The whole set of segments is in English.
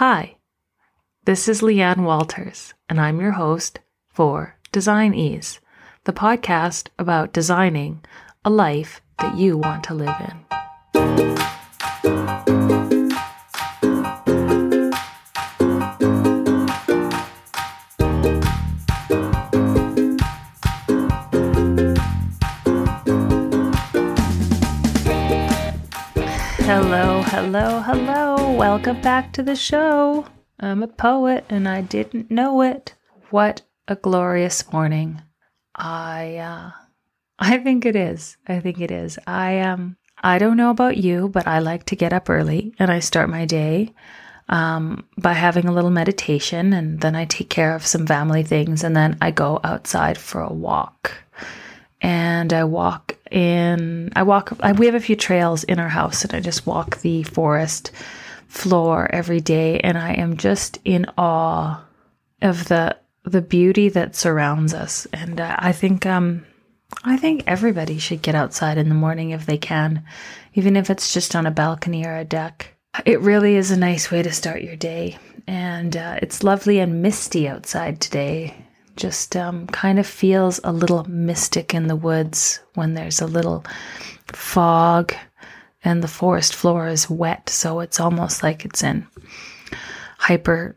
Hi, this is Leeanne Walters, and I'm your host for Design Ease, the podcast about designing a life that you want to live in. Hello, hello, hello. Welcome back to the show. I'm a poet and I didn't know it. What a glorious morning. I uh I think it is. I think it is. I um I don't know about you, but I like to get up early and I start my day um, by having a little meditation and then I take care of some family things and then I go outside for a walk. And I walk in I walk I, we have a few trails in our house and I just walk the forest floor every day and I am just in awe of the the beauty that surrounds us. And uh, I think um I think everybody should get outside in the morning if they can even if it's just on a balcony or a deck. It really is a nice way to start your day. And uh, it's lovely and misty outside today. Just um, kind of feels a little mystic in the woods when there's a little fog and the forest floor is wet so it's almost like it's in hyper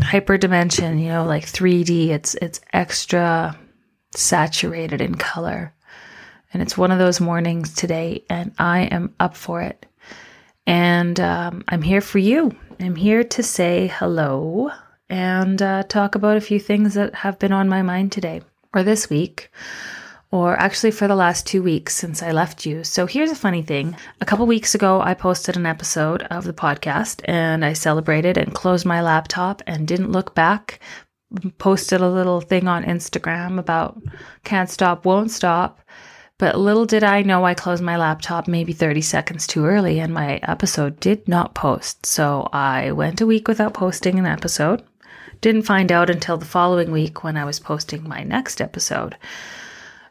hyper dimension you know like 3d it's it's extra saturated in color. And it's one of those mornings today and i am up for it. And um, i'm here for you. I'm here to say hello and uh, talk about a few things that have been on my mind today or this week, or actually for the last two weeks since I left you. So here's a funny thing. A couple weeks ago, I posted an episode of the podcast and I celebrated and closed my laptop and didn't look back. Posted a little thing on Instagram about can't stop, won't stop. But little did I know I closed my laptop maybe 30 seconds too early and my episode did not post. So I went a week without posting an episode. Didn't find out until the following week when I was posting my next episode.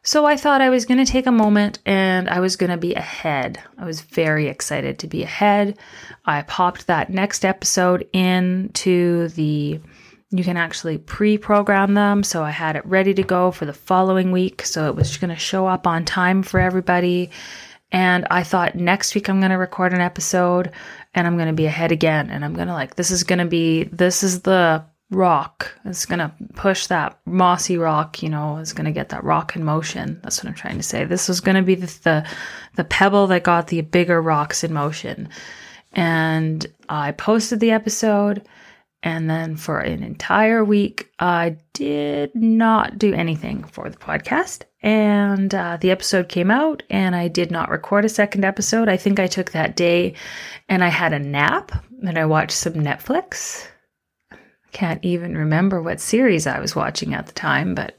So I thought I was going to take a moment and I was going to be ahead. I was very excited to be ahead. I popped that next episode into the you can actually pre-program them so i had it ready to go for the following week so it was going to show up on time for everybody and i thought next week i'm going to record an episode and i'm going to be ahead again and i'm going to like this is going to be this is the rock. It's going to push that mossy rock, you know, it's going to get that rock in motion. That's what I'm trying to say. This was going to be the, the, the pebble that got the bigger rocks in motion. And I posted the episode. And then for an entire week, I did not do anything for the podcast. And uh, the episode came out, and I did not record a second episode. I think I took that day and I had a nap and I watched some Netflix can't even remember what series I was watching at the time, but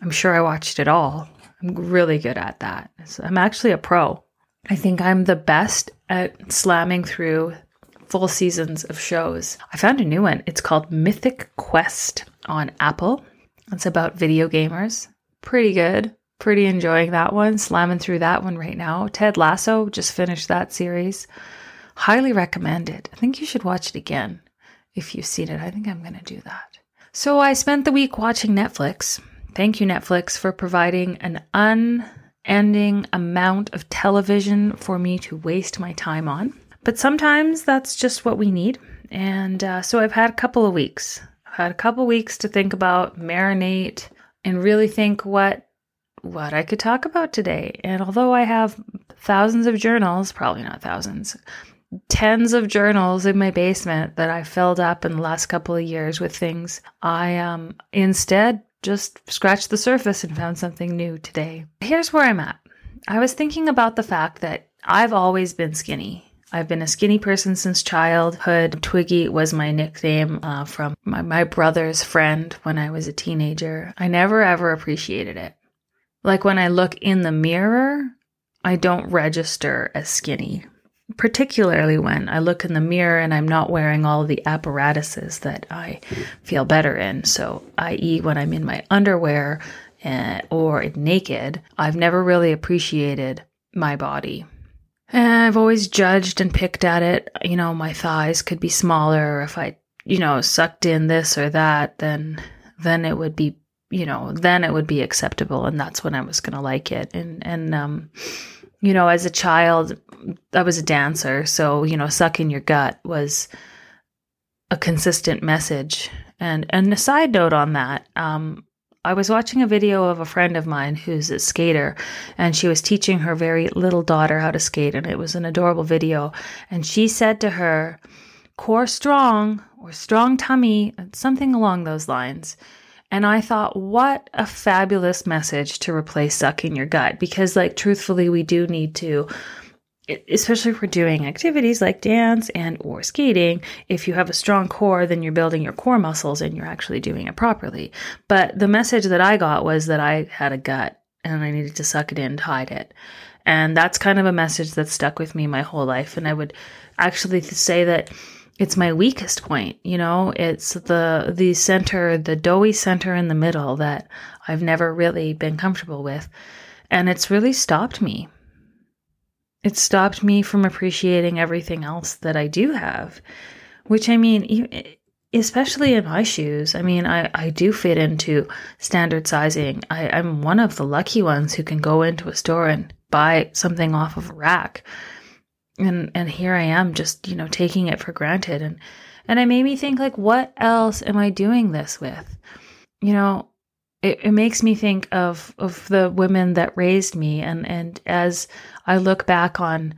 I'm sure I watched it all. I'm really good at that. So I'm actually a pro. I think I'm the best at slamming through full seasons of shows. I found a new one. It's called Mythic Quest on Apple. It's about video gamers. Pretty good. Pretty enjoying that one. Slamming through that one right now. Ted Lasso just finished that series. Highly recommend it. I think you should watch it again if you've seen it. I think I'm going to do that. So I spent the week watching Netflix. Thank you, Netflix, for providing an unending amount of television for me to waste my time on. But sometimes that's just what we need. And uh, so I've had a couple of weeks. I've had a couple weeks to think about, marinate, and really think what what I could talk about today. And although I have thousands of journals, probably not thousands, tens of journals in my basement that I filled up in the last couple of years with things. I um instead just scratched the surface and found something new today. Here's where I'm at. I was thinking about the fact that I've always been skinny. I've been a skinny person since childhood. Twiggy was my nickname uh, from my, my brother's friend when I was a teenager. I never ever appreciated it. Like when I look in the mirror, I don't register as skinny particularly when I look in the mirror and I'm not wearing all the apparatuses that I feel better in. So, i.e., when I'm in my underwear uh, or naked, I've never really appreciated my body. And I've always judged and picked at it. You know, my thighs could be smaller. If I, you know, sucked in this or that, then then it would be, you know, then it would be acceptable, and that's when I was going to like it. And and um, you know, as a child, I was a dancer, so you know, sucking your gut was a consistent message. And and a side note on that, um, I was watching a video of a friend of mine who's a skater, and she was teaching her very little daughter how to skate, and it was an adorable video. And she said to her, core strong or strong tummy, something along those lines. And I thought, what a fabulous message to replace sucking your gut. Because, like, truthfully, we do need to especially if we're doing activities like dance and or skating if you have a strong core then you're building your core muscles and you're actually doing it properly. But the message that i got was that i had a gut and i needed to suck it in to hide it. And that's kind of a message that stuck with me my whole life. And i would actually say that it's my weakest point you know? It's the the center the doughy center in the middle that i've never really been comfortable with. And it's really stopped me it stopped me from appreciating everything else that I do have, which I mean, especially in my shoes. I mean, I, I do fit into standard sizing. I, I'm one of the lucky ones who can go into a store and buy something off of a rack. And and here I am just, you know, taking it for granted. And and it made me think like, what else am I doing this with? You know, it, it makes me think of of the women that raised me and and as I look back on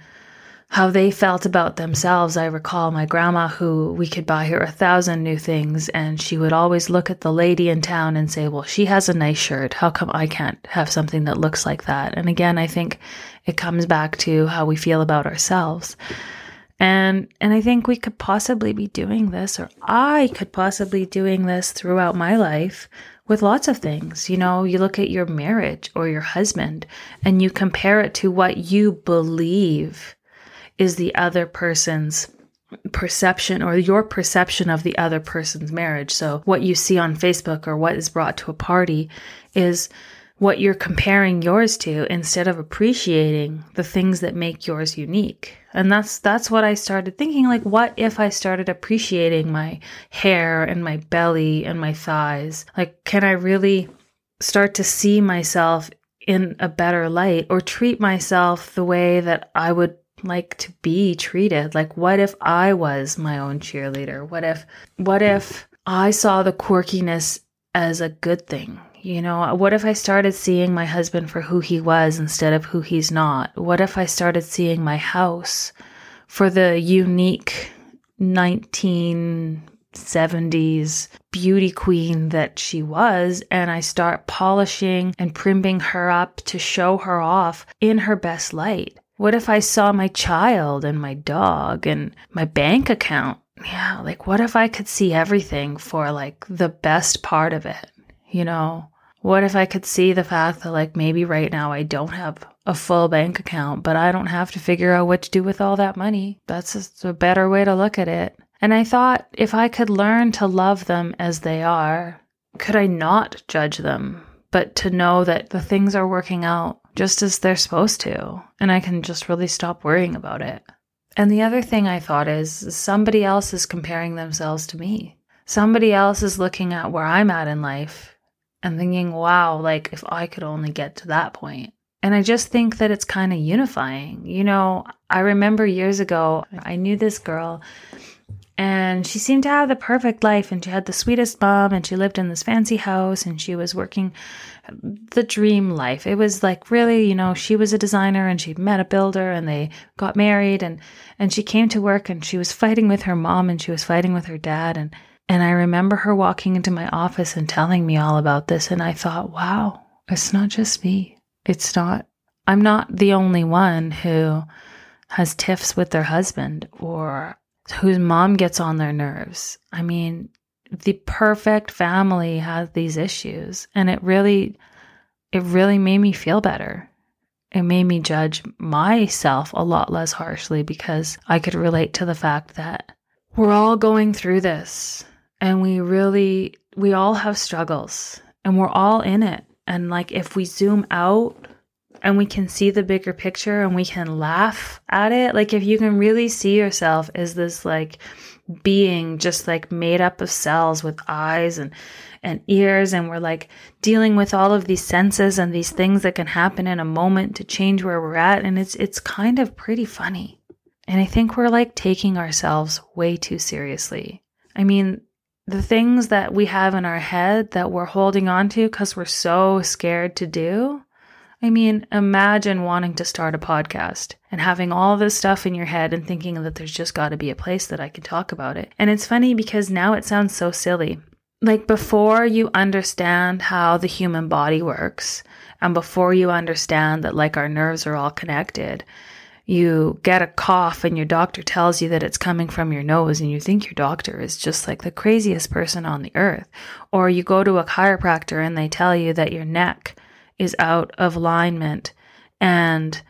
how they felt about themselves. I recall my grandma, who we could buy her a thousand new things, and she would always look at the lady in town and say, Well, she has a nice shirt. How come I can't have something that looks like that? And again, I think it comes back to how we feel about ourselves. And and I think we could possibly be doing this, or I could possibly doing this throughout my life with lots of things. You know, you look at your marriage or your husband and you compare it to what you believe is the other person's perception or your perception of the other person's marriage. So, what you see on Facebook or what is brought to a party is what you're comparing yours to instead of appreciating the things that make yours unique. And that's that's what I started thinking like what if I started appreciating my hair and my belly and my thighs? Like can I really start to see myself in a better light or treat myself the way that I would like to be treated? Like what if I was my own cheerleader? What if what if I saw the quirkiness as a good thing? You know, what if I started seeing my husband for who he was instead of who he's not? What if I started seeing my house for the unique 1970s beauty queen that she was and I start polishing and primming her up to show her off in her best light? What if I saw my child and my dog and my bank account? Yeah, like what if I could see everything for like the best part of it? You know, what if I could see the fact that, like, maybe right now I don't have a full bank account, but I don't have to figure out what to do with all that money? That's just a better way to look at it. And I thought if I could learn to love them as they are, could I not judge them, but to know that the things are working out just as they're supposed to, and I can just really stop worrying about it. And the other thing I thought is somebody else is comparing themselves to me. Somebody else is looking at where I'm at in life and thinking, wow, like if I could only get to that point. And I just think that it's kind of unifying. You know, I remember years ago, I knew this girl and she seemed to have the perfect life and she had the sweetest mom and she lived in this fancy house and she was working the dream life. It was like really, you know, she was a designer and she met a builder and they got married and and she came to work and she was fighting with her mom and she was fighting with her dad and and I remember her walking into my office and telling me all about this. And I thought, wow, it's not just me. It's not, I'm not the only one who has tiffs with their husband or whose mom gets on their nerves. I mean, the perfect family has these issues. And it really, it really made me feel better. It made me judge myself a lot less harshly because I could relate to the fact that we're all going through this and we really we all have struggles and we're all in it and like if we zoom out and we can see the bigger picture and we can laugh at it. Like if you can really see yourself as this like being just like made up of cells with eyes and and ears and we're like dealing with all of these senses and these things that can happen in a moment to change where we're at and it's it's kind of pretty funny. And I think we're like taking ourselves way too seriously. I mean, the things that we have in our head that we're holding on to because we're so scared to do. I mean, imagine wanting to start a podcast and having all this stuff in your head and thinking that there's just got to be a place that I can talk about it. And it's funny because now it sounds so silly. Like before you understand how the human body works, and before you understand that like our nerves are all connected, you get a cough and your doctor tells you that it's coming from your nose and you think your doctor is just like the craziest person on the earth. Or you go to a chiropractor and they tell you that your neck is out of alignment and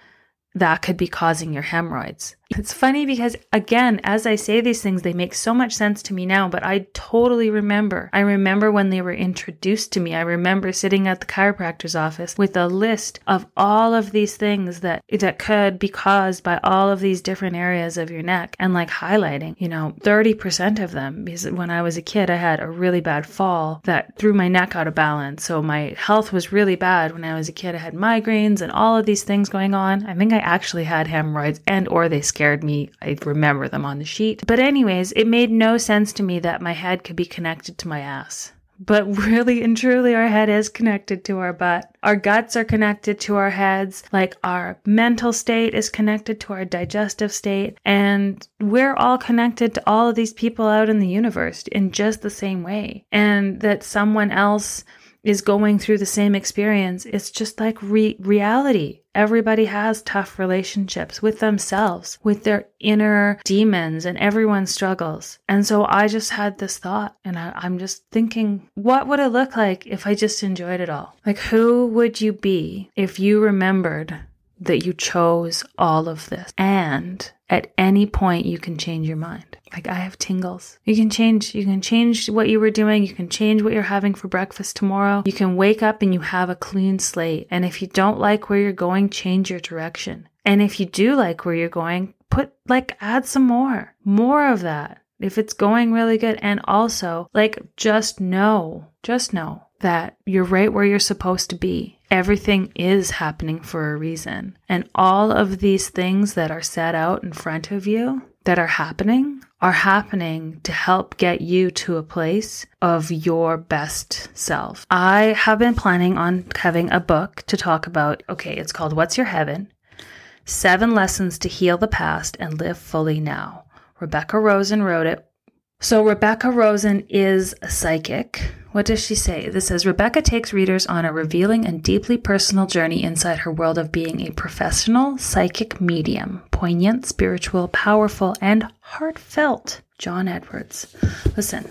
that could be causing your hemorrhoids. It's funny because, again, as I say these things, they make so much sense to me now, but I totally remember. I remember when they were introduced to me. I remember sitting at the chiropractor's office with a list of all of these things that, that could be caused by all of these different areas of your neck and like highlighting, you know, 30% of them. Because when I was a kid, I had a really bad fall that threw my neck out of balance. So my health was really bad when I was a kid. I had migraines and all of these things going on. I think I actually had hemorrhoids and or they scared scared me. I remember them on the sheet. But, anyways, it made no sense to me that my head could be connected to my ass. But really and truly, our head is connected to our butt. Our guts are connected to our heads. Like our mental state is connected to our digestive state. And we're all connected to all of these people out in the universe in just the same way. And that someone else is going through the same experience. It's just like re- reality. Everybody has tough relationships with themselves, with their inner demons, and everyone struggles. And so I just had this thought, and I, I'm just thinking, what would it look like if I just enjoyed it all? Like, who would you be if you remembered that you chose all of this and at any point you can change your mind like i have tingles. You can change you can change what you were doing. You can change what you're having for breakfast tomorrow. You can wake up and you have a clean slate. And if you don't like where you're going change your direction. And if you do like where you're going put like add some more more of that if it's going really good. And also like just know just know that you're right where you're supposed to be. Everything is happening for a reason. And all of these things that are set out in front of you that are happening are happening to help get you to a place of your best self. I have been planning on having a book to talk about. Okay, it's called What's Your Heaven? Seven Lessons to Heal the Past and Live Fully Now. Rebecca Rosen wrote it. So, Rebecca Rosen is a psychic what does she say? This says Rebecca takes readers on a revealing and deeply personal journey inside her world of being a professional psychic medium, poignant, spiritual, powerful, and heartfelt. John Edwards. Listen,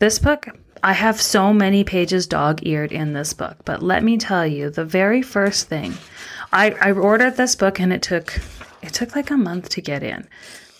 this book, I have so many pages dog eared in this book, but let me tell you, the very first thing, I, I ordered this book and it took it took like a month to get in,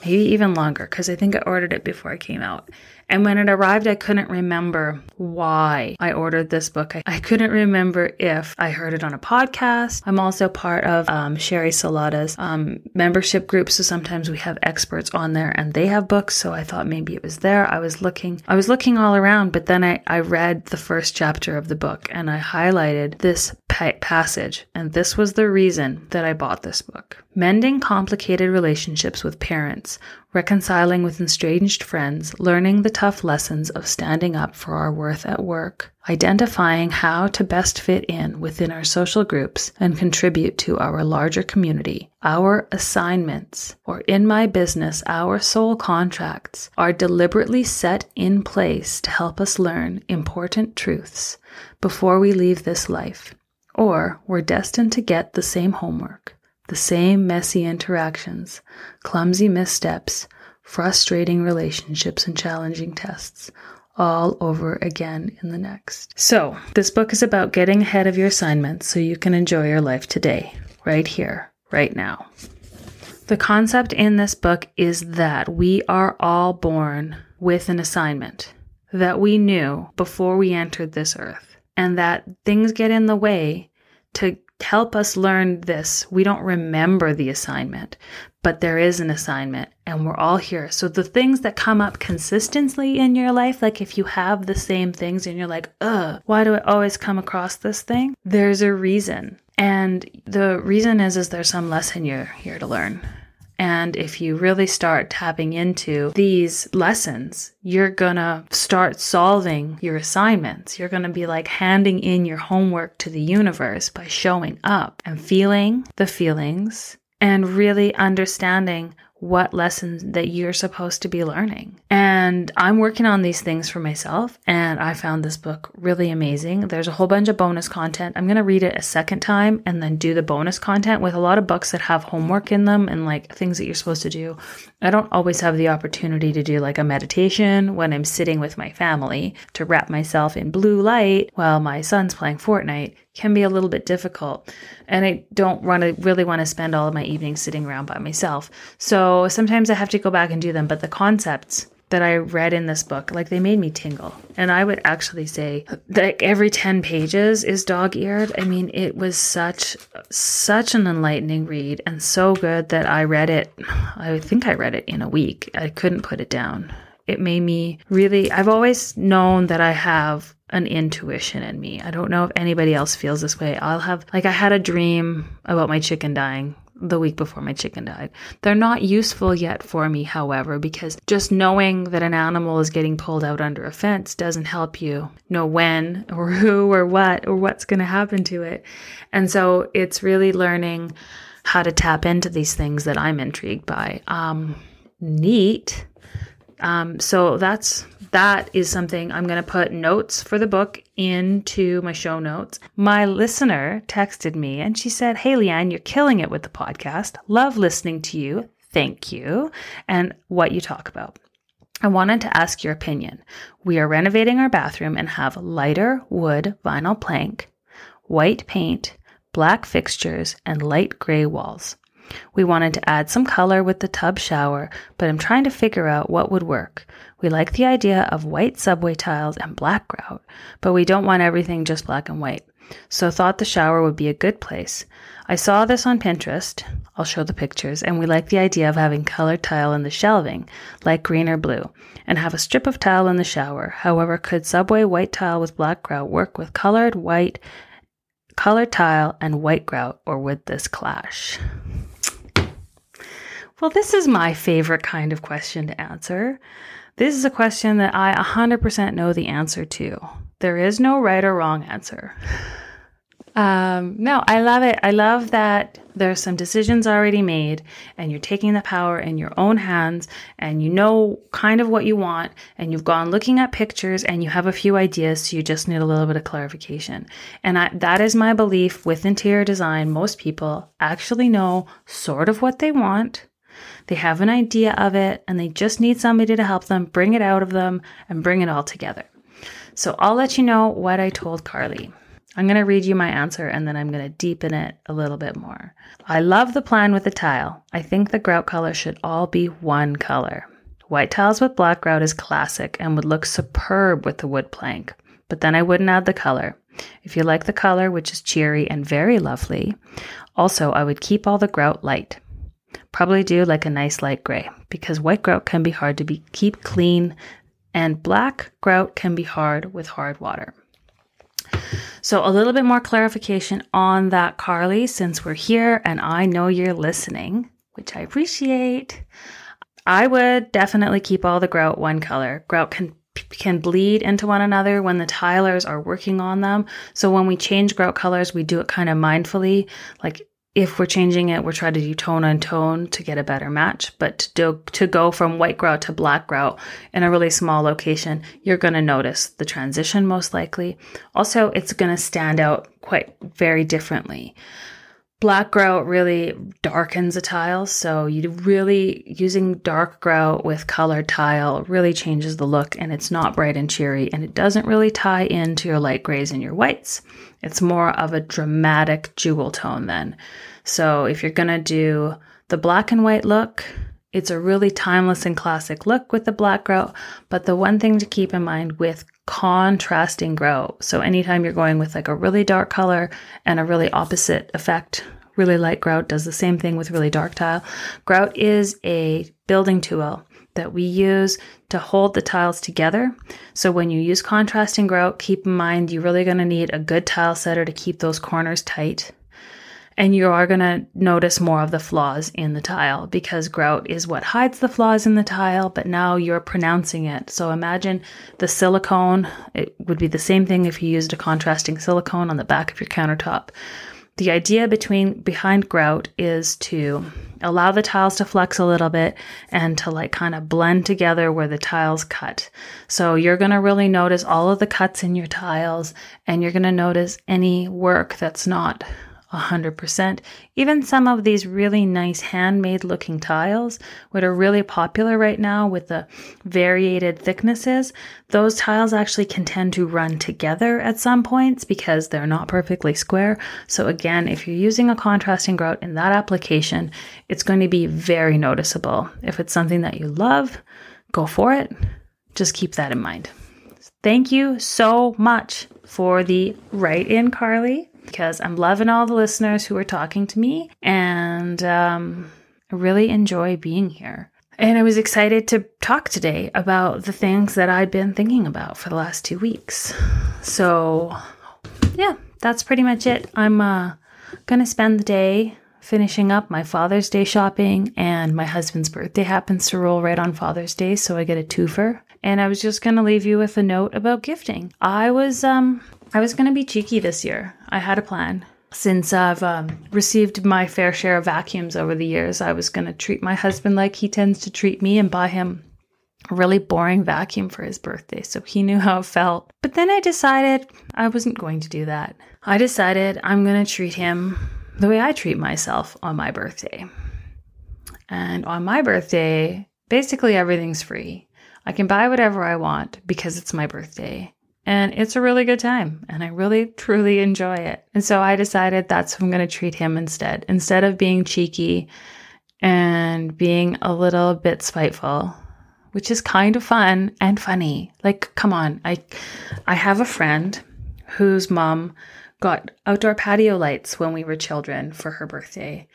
maybe even longer, because I think I ordered it before it came out. And when it arrived, I couldn't remember why I ordered this book. I, I couldn't remember if I heard it on a podcast. I'm also part of um, Sherry Salada's um, membership group. So sometimes we have experts on there and they have books. So I thought maybe it was there. I was looking, I was looking all around, but then I, I read the first chapter of the book and I highlighted this pa- passage. And this was the reason that I bought this book. Mending complicated relationships with parents, reconciling with estranged friends, learning the tough lessons of standing up for our worth at work, identifying how to best fit in within our social groups and contribute to our larger community. Our assignments, or in my business, our soul contracts, are deliberately set in place to help us learn important truths before we leave this life. Or we're destined to get the same homework the same messy interactions, clumsy missteps, frustrating relationships, and challenging tests all over again in the next. So, this book is about getting ahead of your assignments so you can enjoy your life today, right here, right now. The concept in this book is that we are all born with an assignment that we knew before we entered this earth, and that things get in the way to help us learn this. We don't remember the assignment, but there is an assignment and we're all here. So the things that come up consistently in your life, like if you have the same things and you're like, ugh, why do I always come across this thing? There's a reason. And the reason is, is there's some lesson you're here to learn. And if you really start tapping into these lessons, you're gonna start solving your assignments. You're gonna be like handing in your homework to the universe by showing up and feeling the feelings and really understanding what lessons that you're supposed to be learning. And I'm working on these things for myself, and I found this book really amazing. There's a whole bunch of bonus content. I'm going to read it a second time and then do the bonus content with a lot of books that have homework in them and like things that you're supposed to do. I don't always have the opportunity to do like a meditation when I'm sitting with my family to wrap myself in blue light while my son's playing Fortnite can be a little bit difficult. And I don't want to really want to spend all of my evenings sitting around by myself. So sometimes I have to go back and do them. But the concepts that I read in this book, like they made me tingle. And I would actually say that every 10 pages is dog eared. I mean, it was such, such an enlightening read and so good that I read it. I think I read it in a week. I couldn't put it down. It made me really, I've always known that I have an intuition in me. I don't know if anybody else feels this way. I'll have, like, I had a dream about my chicken dying the week before my chicken died. They're not useful yet for me, however, because just knowing that an animal is getting pulled out under a fence doesn't help you know when or who or what or what's going to happen to it. And so it's really learning how to tap into these things that I'm intrigued by. Um, neat. Um, so that's that is something I'm going to put notes for the book into my show notes. My listener texted me and she said, Hey, Leeanne, you're killing it with the podcast. Love listening to you. Thank you. And what you talk about. I wanted to ask your opinion. We are renovating our bathroom and have lighter wood vinyl plank, white paint, black fixtures, and light gray walls. We wanted to add some color with the tub shower, but I'm trying to figure out what would work. We like the idea of white subway tiles and black grout, but we don't want everything just black and white. So thought the shower would be a good place. I saw this on Pinterest. I'll show the pictures, and we like the idea of having colored tile in the shelving, like green or blue, and have a strip of tile in the shower. However, could subway white tile with black grout work with colored white, colored tile and white grout, or would this clash? Well, this is my favorite kind of question to answer. This is a question that I 100% know the answer to. There is no right or wrong answer. Um, no, I love it. I love that there's some decisions already made and you're taking the power in your own hands and you know kind of what you want and you've gone looking at pictures and you have a few ideas. So you just need a little bit of clarification. And I, that is my belief with interior design. Most people actually know sort of what they want they have an idea of it and they just need somebody to help them bring it out of them and bring it all together. So I'll let you know what I told Carly. I'm going to read you my answer and then I'm going to deepen it a little bit more. I love the plan with the tile. I think the grout color should all be one color. White tiles with black grout is classic and would look superb with the wood plank, but then I wouldn't add the color. If you like the color, which is cheery and very lovely, also I would keep all the grout light. Probably do like a nice light gray because white grout can be hard to be keep clean and black grout can be hard with hard water. So, a little bit more clarification on that, Carly, since we're here and I know you're listening, which I appreciate. I would definitely keep all the grout one color. Grout can can bleed into one another when the tilers are working on them. So when we change grout colors, we do it kind of mindfully, like if we're changing it, we're trying to do tone on tone to get a better match. But to, do, to go from white grout to black grout in a really small location, you're going to notice the transition most likely. Also, it's going to stand out quite very differently. Black grout really darkens a tile, so you really using dark grout with colored tile really changes the look and it's not bright and cheery and it doesn't really tie into your light grays and your whites. It's more of a dramatic jewel tone then. So if you're going to do the black and white look, It's a really timeless and classic look with the black grout, but the one thing to keep in mind with contrasting grout. So anytime you're going with like a really dark color and a really opposite effect, really light grout does the same thing with really dark tile. Grout is a building tool that we use to hold the tiles together. So when you use contrasting grout, keep in mind you're really going to need a good tile setter to keep those corners tight and you are going to notice more of the flaws in the tile because grout is what hides the flaws in the tile, but now you're pronouncing it. So imagine the silicone. It would be the same thing if you used a contrasting silicone on the back of your countertop. The idea between behind grout is to allow the tiles to flex a little bit and to like kind of blend together where the tiles cut. So you're going to really notice all of the cuts in your tiles and you're going to notice any work that's not 100%. Even some of these really nice handmade looking tiles, what are really popular right now with the variated thicknesses, those tiles actually can tend to run together at some points because they're not perfectly square. So again, if you're using a contrasting grout in that application, it's going to be very noticeable. If it's something that you love, go for it. Just keep that in mind. Thank you so much for the write in, Carly because I'm loving all the listeners who are talking to me and um, I really enjoy being here. And I was excited to talk today about the things that I'd been thinking about for the last two weeks. So, yeah, that's pretty much it. I'm uh, going to spend the day finishing up my Father's Day shopping, and my husband's birthday happens to roll right on Father's Day, so I get a twofer. And I was just going to leave you with a note about gifting. I was um I was going to be cheeky this year. I had a plan. Since I've um, received my fair share of vacuums over the years, I was going to treat my husband like he tends to treat me and buy him a really boring vacuum for his birthday so he knew how it felt. But then I decided I wasn't going to do that. I decided I'm going to treat him the way I treat myself on my birthday. And on my birthday, basically everything's free. I can buy whatever I want because it's my birthday. And it's a really good time. And I really, truly enjoy it. And so I decided that's how I'm going to treat him instead. Instead of being cheeky and being a little bit spiteful, which is kind of fun and funny. Like, come on. I, I have a friend whose mom got outdoor patio lights when we were children for her birthday.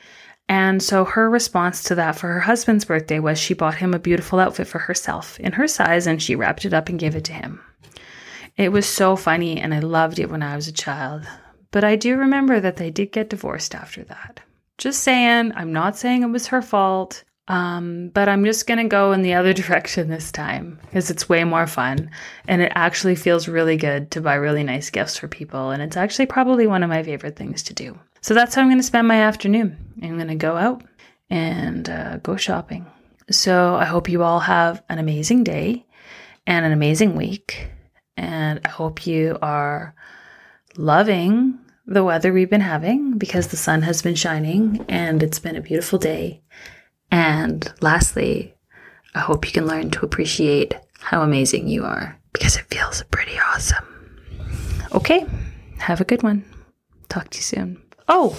And so her response to that for her husband's birthday was she bought him a beautiful outfit for herself in her size and she wrapped it up and gave it to him. It was so funny and I loved it when I was a child. But I do remember that they did get divorced after that. Just saying, I'm not saying it was her fault. Um, but I'm just going to go in the other direction this time because it's way more fun and it actually feels really good to buy really nice gifts for people. And it's actually probably one of my favorite things to do. So that's how I'm going to spend my afternoon. I'm going to go out and uh, go shopping. So I hope you all have an amazing day and an amazing week. And I hope you are loving the weather we've been having because the sun has been shining and it's been a beautiful day. And lastly, I hope you can learn to appreciate how amazing you are because it feels pretty awesome. Okay, have a good one. Talk to you soon. Oh,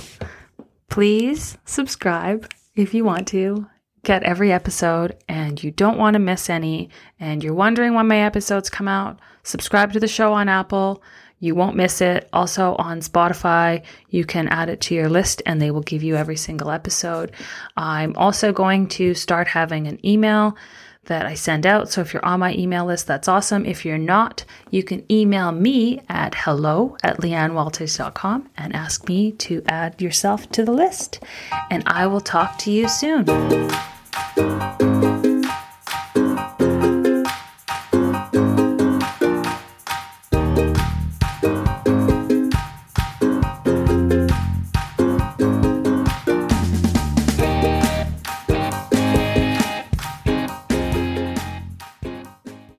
please subscribe if you want to get every episode and you don't want to miss any and you're wondering when my episodes come out, subscribe to the show on Apple. You won't miss it. Also on Spotify, you can add it to your list and they will give you every single episode. I'm also going to start having an email that I send out. So if you're on my email list, that's awesome. If you're not, you can email me at hello at leeannewalters.com and ask me to add yourself to the list. And I will talk to you soon.